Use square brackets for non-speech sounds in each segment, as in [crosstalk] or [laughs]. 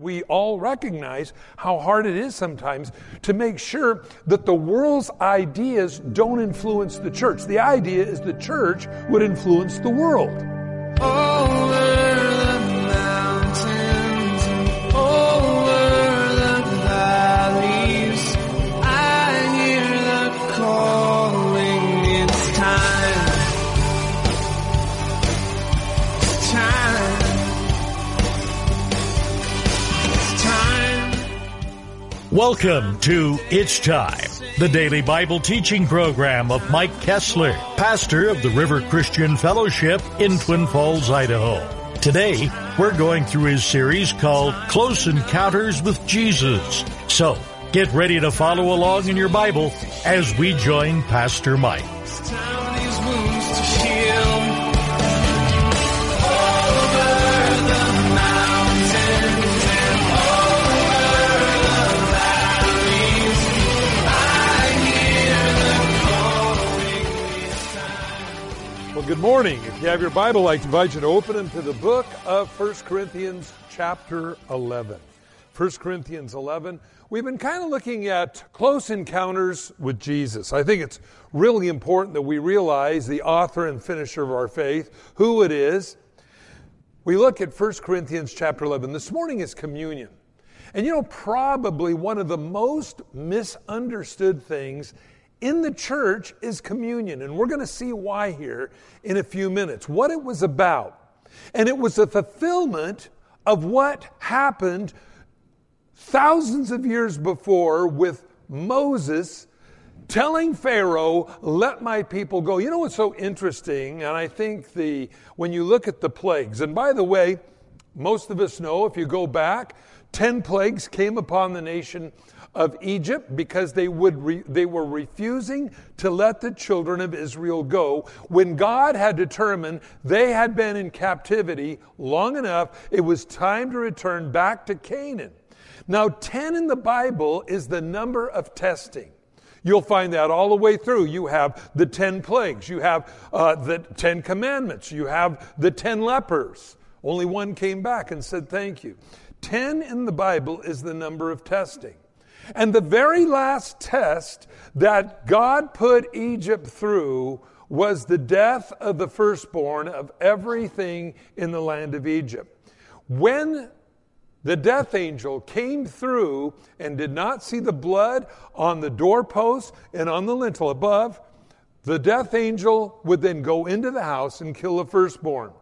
we all recognize how hard it is sometimes to make sure that the world's ideas don't influence the church. The idea is the church would influence the world. Oh, Welcome to It's Time, the daily Bible teaching program of Mike Kessler, pastor of the River Christian Fellowship in Twin Falls, Idaho. Today, we're going through his series called Close Encounters with Jesus. So, get ready to follow along in your Bible as we join Pastor Mike. Good morning. If you have your Bible, I'd invite you to open them to the book of 1 Corinthians, chapter 11. 1 Corinthians 11. We've been kind of looking at close encounters with Jesus. I think it's really important that we realize the author and finisher of our faith, who it is. We look at 1 Corinthians, chapter 11. This morning is communion. And you know, probably one of the most misunderstood things in the church is communion. And we're going to see why here in a few minutes, what it was about. And it was a fulfillment of what happened thousands of years before with Moses telling Pharaoh, "Let my people go." You know what's so interesting, and I think the when you look at the plagues, and by the way, most of us know if you go back, 10 plagues came upon the nation of Egypt because they, would re, they were refusing to let the children of Israel go. When God had determined they had been in captivity long enough, it was time to return back to Canaan. Now, 10 in the Bible is the number of testing. You'll find that all the way through. You have the 10 plagues, you have uh, the 10 commandments, you have the 10 lepers. Only one came back and said, Thank you. 10 in the Bible is the number of testing. And the very last test that God put Egypt through was the death of the firstborn of everything in the land of Egypt. When the death angel came through and did not see the blood on the doorpost and on the lintel above, the death angel would then go into the house and kill the firstborn.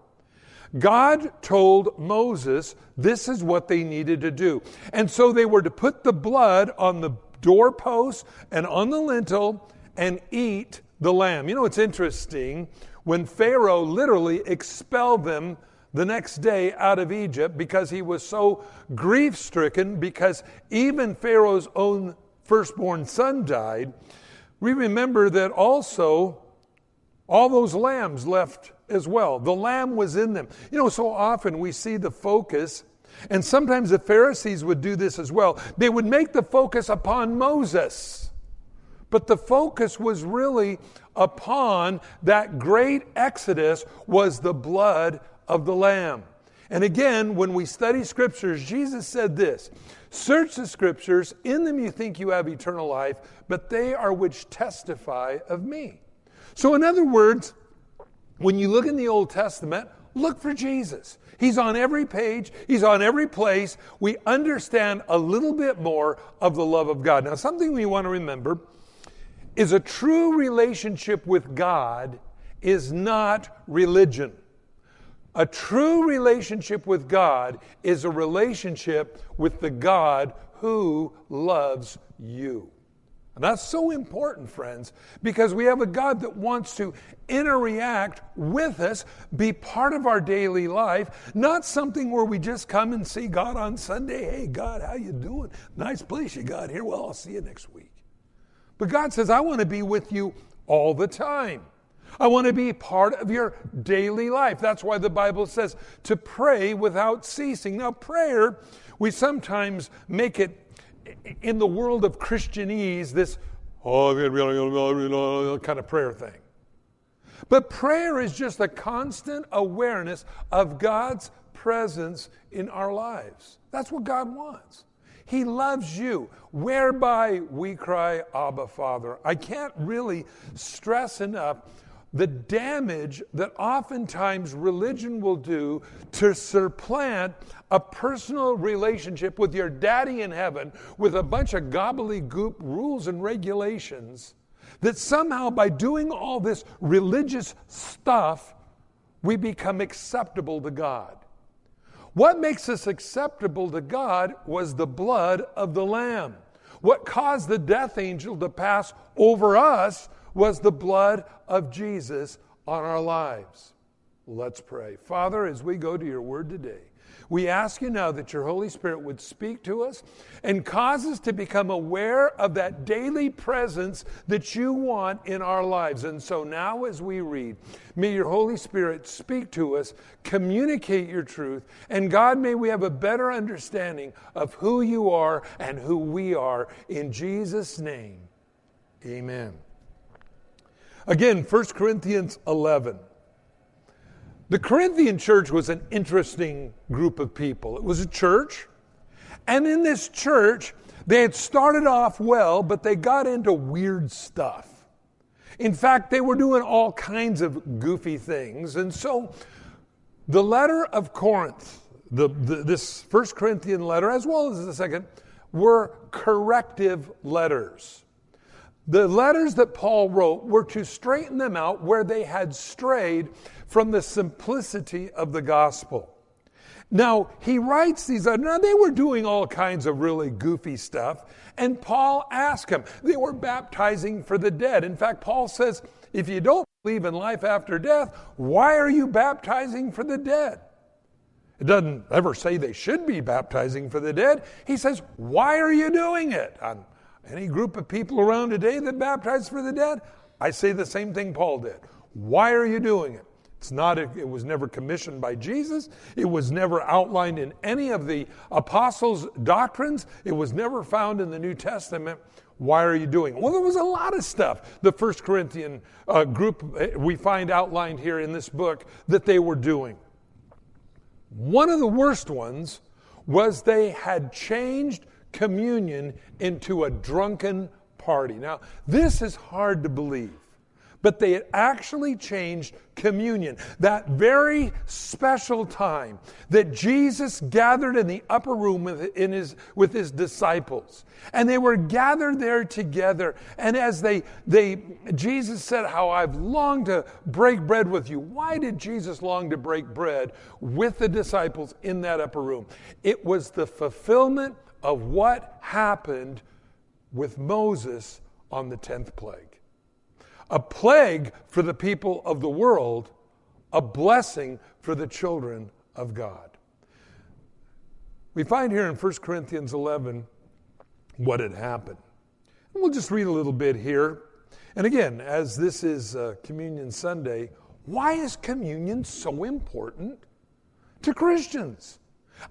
God told Moses this is what they needed to do. And so they were to put the blood on the doorpost and on the lintel and eat the lamb. You know, it's interesting when Pharaoh literally expelled them the next day out of Egypt because he was so grief stricken because even Pharaoh's own firstborn son died. We remember that also all those lambs left as well. The lamb was in them. You know, so often we see the focus, and sometimes the Pharisees would do this as well. They would make the focus upon Moses. But the focus was really upon that great exodus was the blood of the lamb. And again, when we study scriptures, Jesus said this Search the scriptures, in them you think you have eternal life, but they are which testify of me. So, in other words, when you look in the Old Testament, look for Jesus. He's on every page, He's on every place. We understand a little bit more of the love of God. Now, something we want to remember is a true relationship with God is not religion. A true relationship with God is a relationship with the God who loves you. And that's so important, friends, because we have a God that wants to interact with us, be part of our daily life, not something where we just come and see God on Sunday. Hey, God, how you doing? Nice place you got here. Well, I'll see you next week. But God says, I want to be with you all the time. I want to be part of your daily life. That's why the Bible says to pray without ceasing. Now, prayer, we sometimes make it in the world of Christianese, this oh, kind of prayer thing. But prayer is just a constant awareness of God's presence in our lives. That's what God wants. He loves you, whereby we cry, Abba, Father. I can't really stress enough the damage that oftentimes religion will do to supplant a personal relationship with your daddy in heaven with a bunch of gobbledygook rules and regulations that somehow by doing all this religious stuff, we become acceptable to God. What makes us acceptable to God was the blood of the Lamb. What caused the death angel to pass over us was the blood of Jesus on our lives. Let's pray. Father, as we go to your word today, we ask you now that your Holy Spirit would speak to us and cause us to become aware of that daily presence that you want in our lives. And so now, as we read, may your Holy Spirit speak to us, communicate your truth, and God, may we have a better understanding of who you are and who we are. In Jesus' name, amen. Again, 1 Corinthians 11. The Corinthian church was an interesting group of people. It was a church, and in this church, they had started off well, but they got into weird stuff. In fact, they were doing all kinds of goofy things. And so the letter of Corinth, the, the, this first Corinthian letter, as well as the second, were corrective letters. The letters that Paul wrote were to straighten them out where they had strayed from the simplicity of the gospel. Now, he writes these, now they were doing all kinds of really goofy stuff, and Paul asked him. They were baptizing for the dead. In fact, Paul says, if you don't believe in life after death, why are you baptizing for the dead? It doesn't ever say they should be baptizing for the dead. He says, why are you doing it? I'm, any group of people around today that baptize for the dead, I say the same thing Paul did. Why are you doing it? It's not, it was never commissioned by Jesus. It was never outlined in any of the apostles' doctrines. It was never found in the New Testament. Why are you doing it? Well, there was a lot of stuff the First Corinthian uh, group uh, we find outlined here in this book that they were doing. One of the worst ones was they had changed communion into a drunken party. Now, this is hard to believe, but they had actually changed communion, that very special time that Jesus gathered in the upper room with, his, with his disciples. And they were gathered there together. And as they, they, Jesus said, How I've longed to break bread with you. Why did Jesus long to break bread with the disciples in that upper room? It was the fulfillment of what happened with Moses on the 10th plague. A plague for the people of the world, a blessing for the children of God. We find here in 1 Corinthians 11 what had happened. And we'll just read a little bit here. And again, as this is uh, Communion Sunday, why is communion so important to Christians?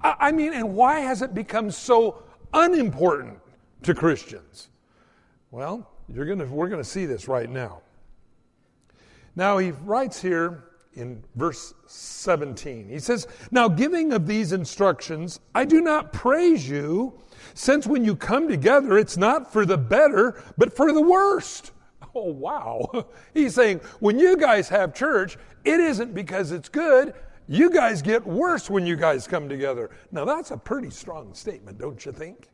I mean, and why has it become so unimportant to Christians? Well, you're gonna, we're going to see this right now. Now, he writes here in verse 17, he says, Now, giving of these instructions, I do not praise you, since when you come together, it's not for the better, but for the worst. [laughs] Oh, wow. [laughs] He's saying, when you guys have church, it isn't because it's good, you guys get worse when you guys come together. Now, that's a pretty strong statement, don't you think?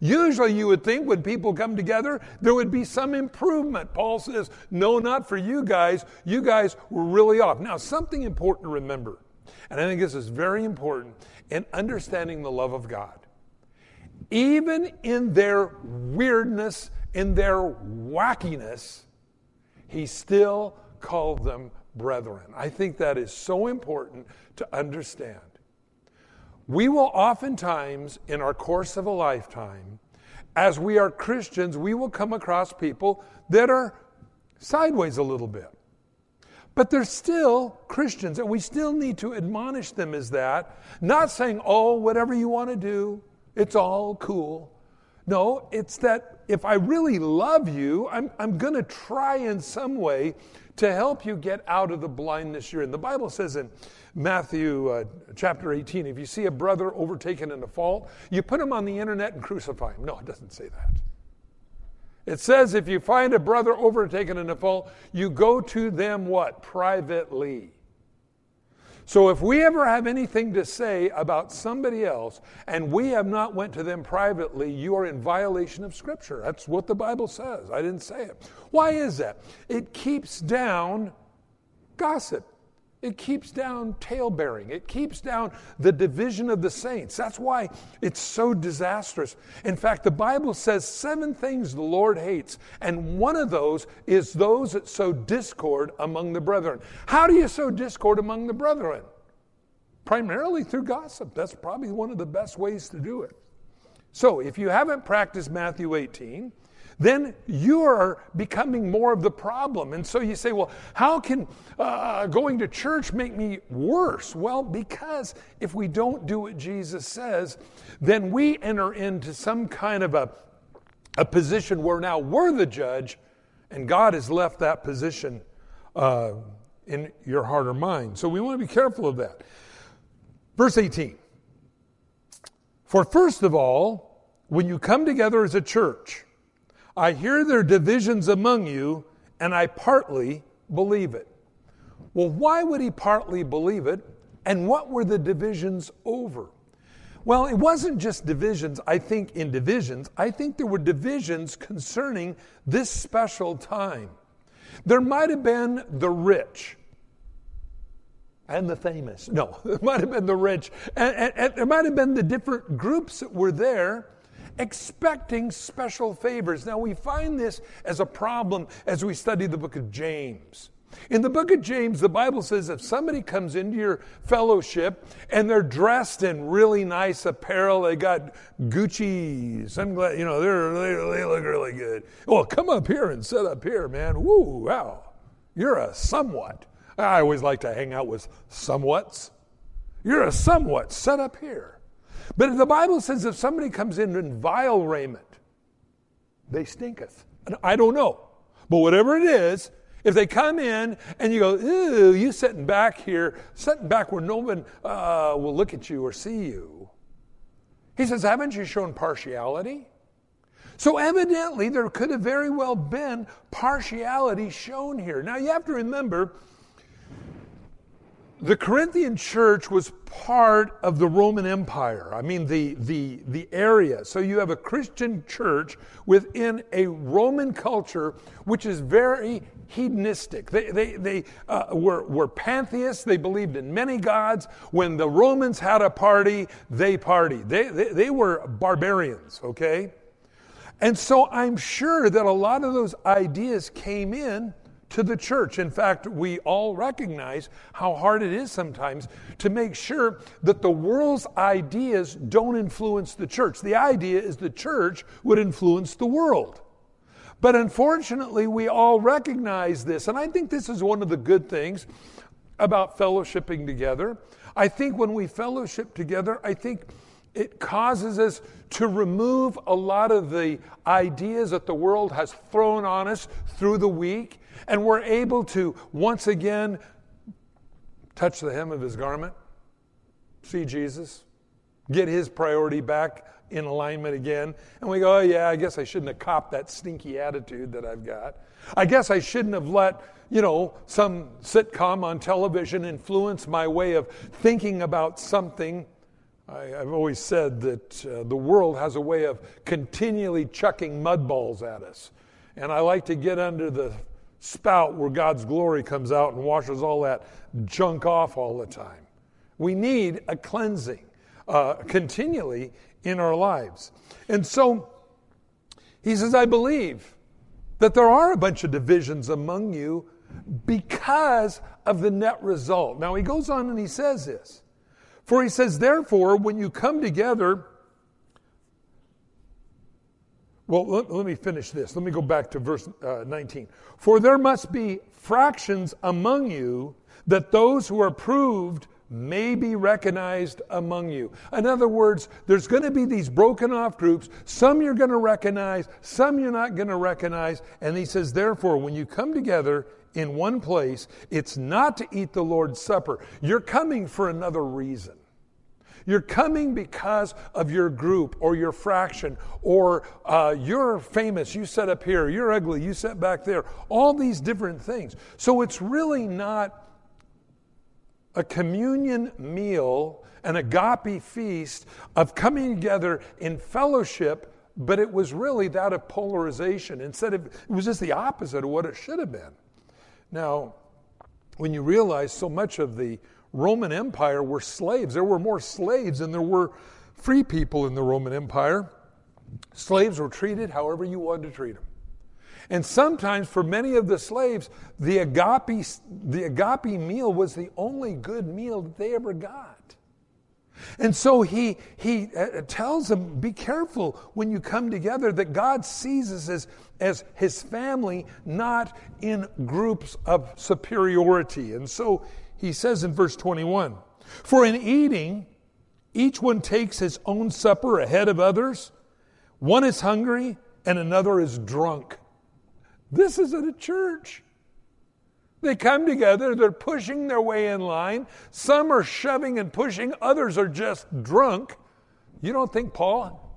Usually, you would think when people come together, there would be some improvement. Paul says, No, not for you guys. You guys were really off. Now, something important to remember, and I think this is very important in understanding the love of God. Even in their weirdness, in their wackiness, he still called them brethren. I think that is so important to understand. We will oftentimes, in our course of a lifetime, as we are Christians, we will come across people that are sideways a little bit. But they're still Christians, and we still need to admonish them as that, not saying, oh, whatever you want to do, it's all cool. No, it's that if I really love you, I'm, I'm going to try in some way to help you get out of the blindness you're in. The Bible says in Matthew uh, chapter 18 if you see a brother overtaken in a fault, you put him on the internet and crucify him. No, it doesn't say that. It says if you find a brother overtaken in a fault, you go to them what? Privately. So if we ever have anything to say about somebody else and we have not went to them privately, you are in violation of scripture. That's what the Bible says. I didn't say it. Why is that? It keeps down gossip. It keeps down talebearing. It keeps down the division of the saints. That's why it's so disastrous. In fact, the Bible says seven things the Lord hates, and one of those is those that sow discord among the brethren. How do you sow discord among the brethren? Primarily through gossip. That's probably one of the best ways to do it. So, if you haven't practiced Matthew 18, then you are becoming more of the problem. And so you say, well, how can uh, going to church make me worse? Well, because if we don't do what Jesus says, then we enter into some kind of a, a position where now we're the judge, and God has left that position uh, in your heart or mind. So we want to be careful of that. Verse 18. For first of all, when you come together as a church, I hear there are divisions among you, and I partly believe it. Well, why would he partly believe it? And what were the divisions over? Well, it wasn't just divisions, I think, in divisions. I think there were divisions concerning this special time. There might have been the rich and the famous. No, [laughs] it might have been the rich. And, and, and there might have been the different groups that were there expecting special favors. Now, we find this as a problem as we study the book of James. In the book of James, the Bible says if somebody comes into your fellowship and they're dressed in really nice apparel, they got Gucci sunglasses, you know, they, they look really good. Well, come up here and sit up here, man. Woo, wow. You're a somewhat. I always like to hang out with somewhats. You're a somewhat. Sit up here. But the Bible says if somebody comes in in vile raiment, they stinketh. And I don't know. But whatever it is, if they come in and you go, ooh, you sitting back here, sitting back where no one uh, will look at you or see you. He says, haven't you shown partiality? So evidently, there could have very well been partiality shown here. Now, you have to remember, the Corinthian church was part of the Roman Empire. I mean, the, the, the area. So you have a Christian church within a Roman culture, which is very hedonistic. They, they, they uh, were, were pantheists. They believed in many gods. When the Romans had a party, they partied. They, they, they were barbarians, okay? And so I'm sure that a lot of those ideas came in to the church. In fact, we all recognize how hard it is sometimes to make sure that the world's ideas don't influence the church. The idea is the church would influence the world. But unfortunately, we all recognize this. And I think this is one of the good things about fellowshipping together. I think when we fellowship together, I think it causes us to remove a lot of the ideas that the world has thrown on us through the week and we're able to once again touch the hem of his garment, see Jesus, get his priority back in alignment again. And we go, oh, yeah, I guess I shouldn't have copped that stinky attitude that I've got. I guess I shouldn't have let, you know, some sitcom on television influence my way of thinking about something. I, have always said that uh, the world has a way of continually chucking mud balls at us. And I like to get under the spout where God's glory comes out and washes all that junk off all the time. We need a cleansing uh, continually in our lives. And so he says, I believe that there are a bunch of divisions among you because of the net result. Now he goes on and he says this. For he says, therefore, when you come together, well, let, let, me finish this. Let me go back to verse uh, 19. For there must be fractions among you, that those who are proved may be recognized among you. In other words, there's going to be these broken off groups. Some you're going to recognize, some you're not going to recognize. And he says, therefore, when you come together in one place, it's not to eat the Lord's Supper. You're coming for another reason. You're coming because of your group or your fraction, or uh, you're famous, you set up here, you're ugly, you set back there, all these different things. So it's really not a communion meal, an agape feast of coming together in fellowship, but it was really that of polarization. Instead of, it was just the opposite of what it should have been. Now, when you realize so much of the Roman Empire were slaves, there were more slaves than there were free people in the Roman Empire. Slaves were treated however you wanted to treat them. And sometimes for many of the slaves, the agape, the agape meal was the only good meal that they ever got. And so he, he uh, tells them, be careful when you come together that God sees us as, as his family, not in groups of superiority. And so he says in verse 21 For in eating, each one takes his own supper ahead of others. One is hungry and another is drunk. This is at a church. They come together, they're pushing their way in line. Some are shoving and pushing, others are just drunk. You don't think Paul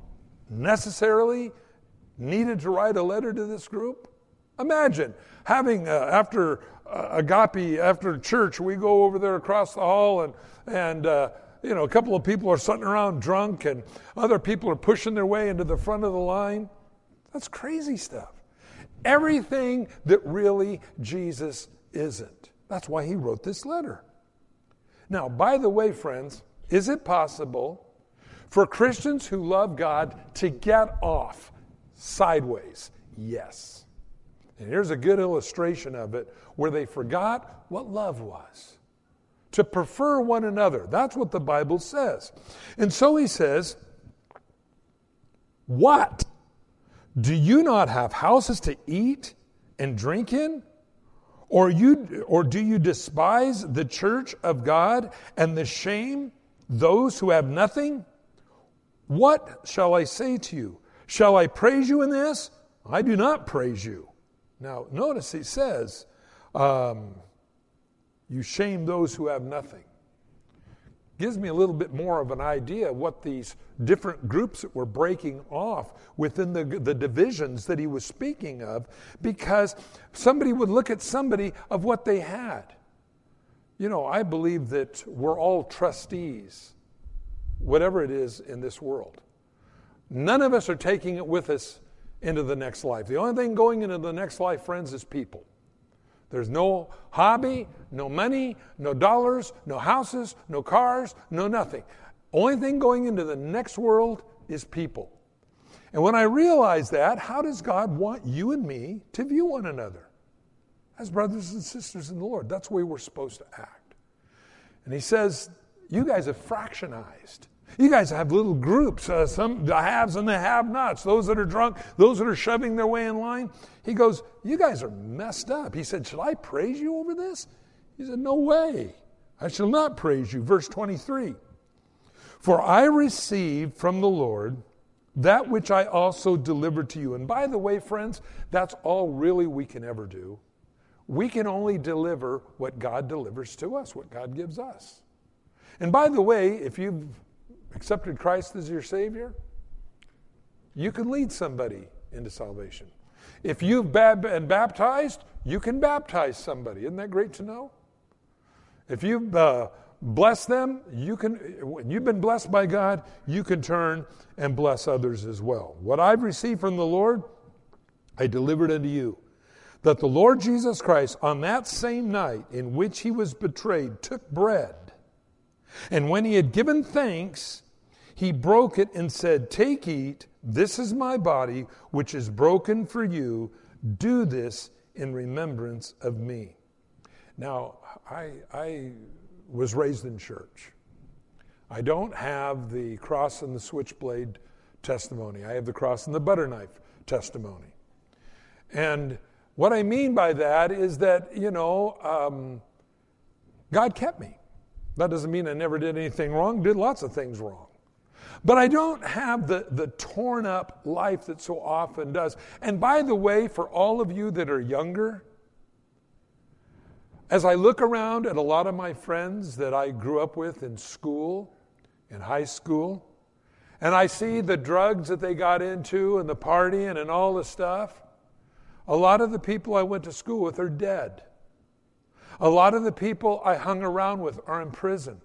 necessarily needed to write a letter to this group? Imagine having, uh, after uh, agape, after church, we go over there across the hall and, and uh, you know, a couple of people are sitting around drunk and other people are pushing their way into the front of the line. That's crazy stuff. Everything that really Jesus isn't. That's why he wrote this letter. Now, by the way, friends, is it possible for Christians who love God to get off sideways? Yes. And here's a good illustration of it where they forgot what love was. To prefer one another. That's what the Bible says. And so he says, What? Do you not have houses to eat and drink in? Or, you, or do you despise the church of God and the shame those who have nothing? What shall I say to you? Shall I praise you in this? I do not praise you. Now, notice he says, um, You shame those who have nothing gives me a little bit more of an idea what these different groups that were breaking off within the, the divisions that he was speaking of, because somebody would look at somebody of what they had. You know, I believe that we're all trustees, whatever it is in this world. None of us are taking it with us into the next life. The only thing going into the next life, friends, is people. There's no hobby, no money, no dollars, no houses, no cars, no nothing. Only thing going into the next world is people. And when I realize that, how does God want you and me to view one another? As brothers and sisters in the Lord. That's the way we're supposed to act. And he says, You guys have fractionized. You guys have little groups, uh, some the haves and the have nots, those that are drunk, those that are shoving their way in line. He goes, You guys are messed up. He said, Should I praise you over this? He said, No way. I shall not praise you. Verse 23 For I received from the Lord that which I also delivered to you. And by the way, friends, that's all really we can ever do. We can only deliver what God delivers to us, what God gives us. And by the way, if you've accepted Christ as your Savior, you can lead somebody into salvation. If you've been baptized, you can baptize somebody. Isn't that great to know? If you've uh, blessed them, you can. When you've been blessed by God, you can turn and bless others as well. What I've received from the Lord, I delivered unto you. That the Lord Jesus Christ, on that same night in which he was betrayed, took bread. And when he had given thanks, he broke it and said, Take, eat, this is my body, which is broken for you. Do this in remembrance of me. Now, I, I was raised in church. I don't have the cross and the switchblade testimony, I have the cross and the butter knife testimony. And what I mean by that is that, you know, um, God kept me. That doesn't mean I never did anything wrong, did lots of things wrong. But I don't have the, the torn up life that so often does. And by the way, for all of you that are younger, as I look around at a lot of my friends that I grew up with in school, in high school, and I see the drugs that they got into and the partying and all the stuff, a lot of the people I went to school with are dead. A lot of the people I hung around with are in prison.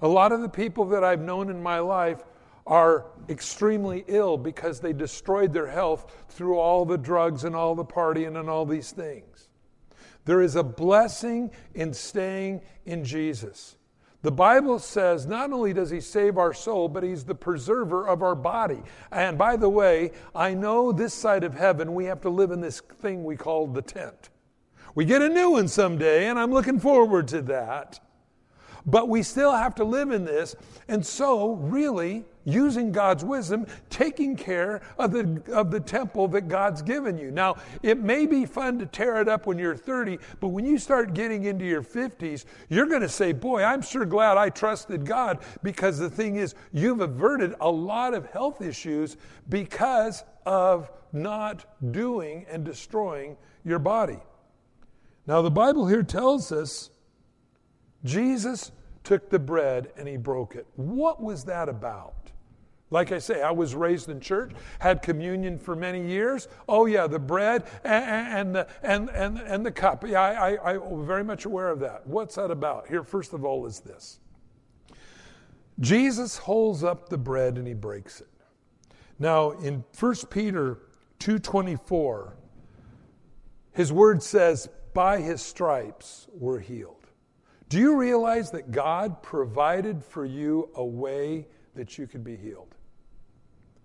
A lot of the people that I've known in my life are extremely ill because they destroyed their health through all the drugs and all the partying and all these things. There is a blessing in staying in Jesus. The Bible says not only does He save our soul, but He's the preserver of our body. And by the way, I know this side of heaven we have to live in this thing we call the tent. We get a new one someday, and I'm looking forward to that. But we still have to live in this. And so, really, using God's wisdom, taking care of the, of the temple that God's given you. Now, it may be fun to tear it up when you're 30, but when you start getting into your 50s, you're going to say, Boy, I'm sure glad I trusted God because the thing is, you've averted a lot of health issues because of not doing and destroying your body. Now, the Bible here tells us Jesus took the bread and he broke it. What was that about? Like I say, I was raised in church, had communion for many years. Oh, yeah, the bread and, and, the, and, and, and the cup. Yeah, I, I, I'm very much aware of that. What's that about? Here, first of all, is this Jesus holds up the bread and he breaks it. Now, in 1 Peter 2.24, his word says, by his stripes we're healed. Do you realize that God provided for you a way that you could be healed?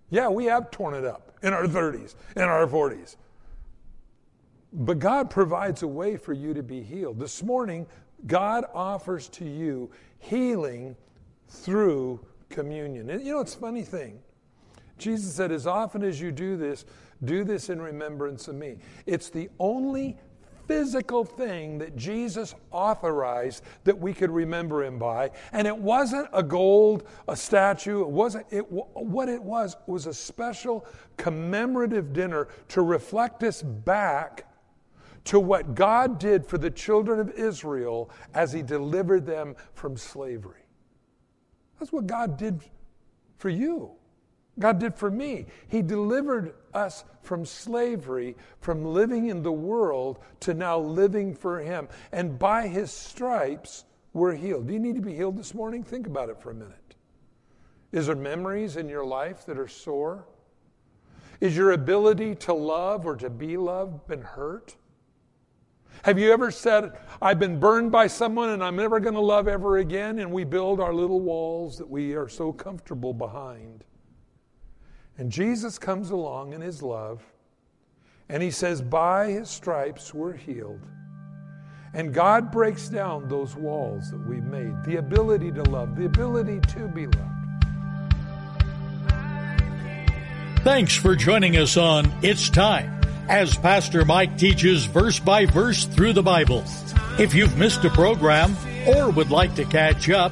Yeah, we have torn it up in our 30s, in our 40s. But God provides a way for you to be healed. This morning, God offers to you healing through communion. And you know, it's a funny thing. Jesus said, as often as you do this, do this in remembrance of me. It's the only physical thing that Jesus authorized that we could remember him by. And it wasn't a gold, a statue. It wasn't, it, what it was was a special commemorative dinner to reflect us back to what God did for the children of Israel as he delivered them from slavery. That's what God did for you. God did for me. He delivered us from slavery, from living in the world to now living for Him. And by His stripes, we're healed. Do you need to be healed this morning? Think about it for a minute. Is there memories in your life that are sore? Is your ability to love or to be loved been hurt? Have you ever said, I've been burned by someone and I'm never going to love ever again? And we build our little walls that we are so comfortable behind. And Jesus comes along in his love, and he says, By his stripes we're healed. And God breaks down those walls that we've made the ability to love, the ability to be loved. Thanks for joining us on It's Time as Pastor Mike teaches verse by verse through the Bible. If you've missed a program or would like to catch up,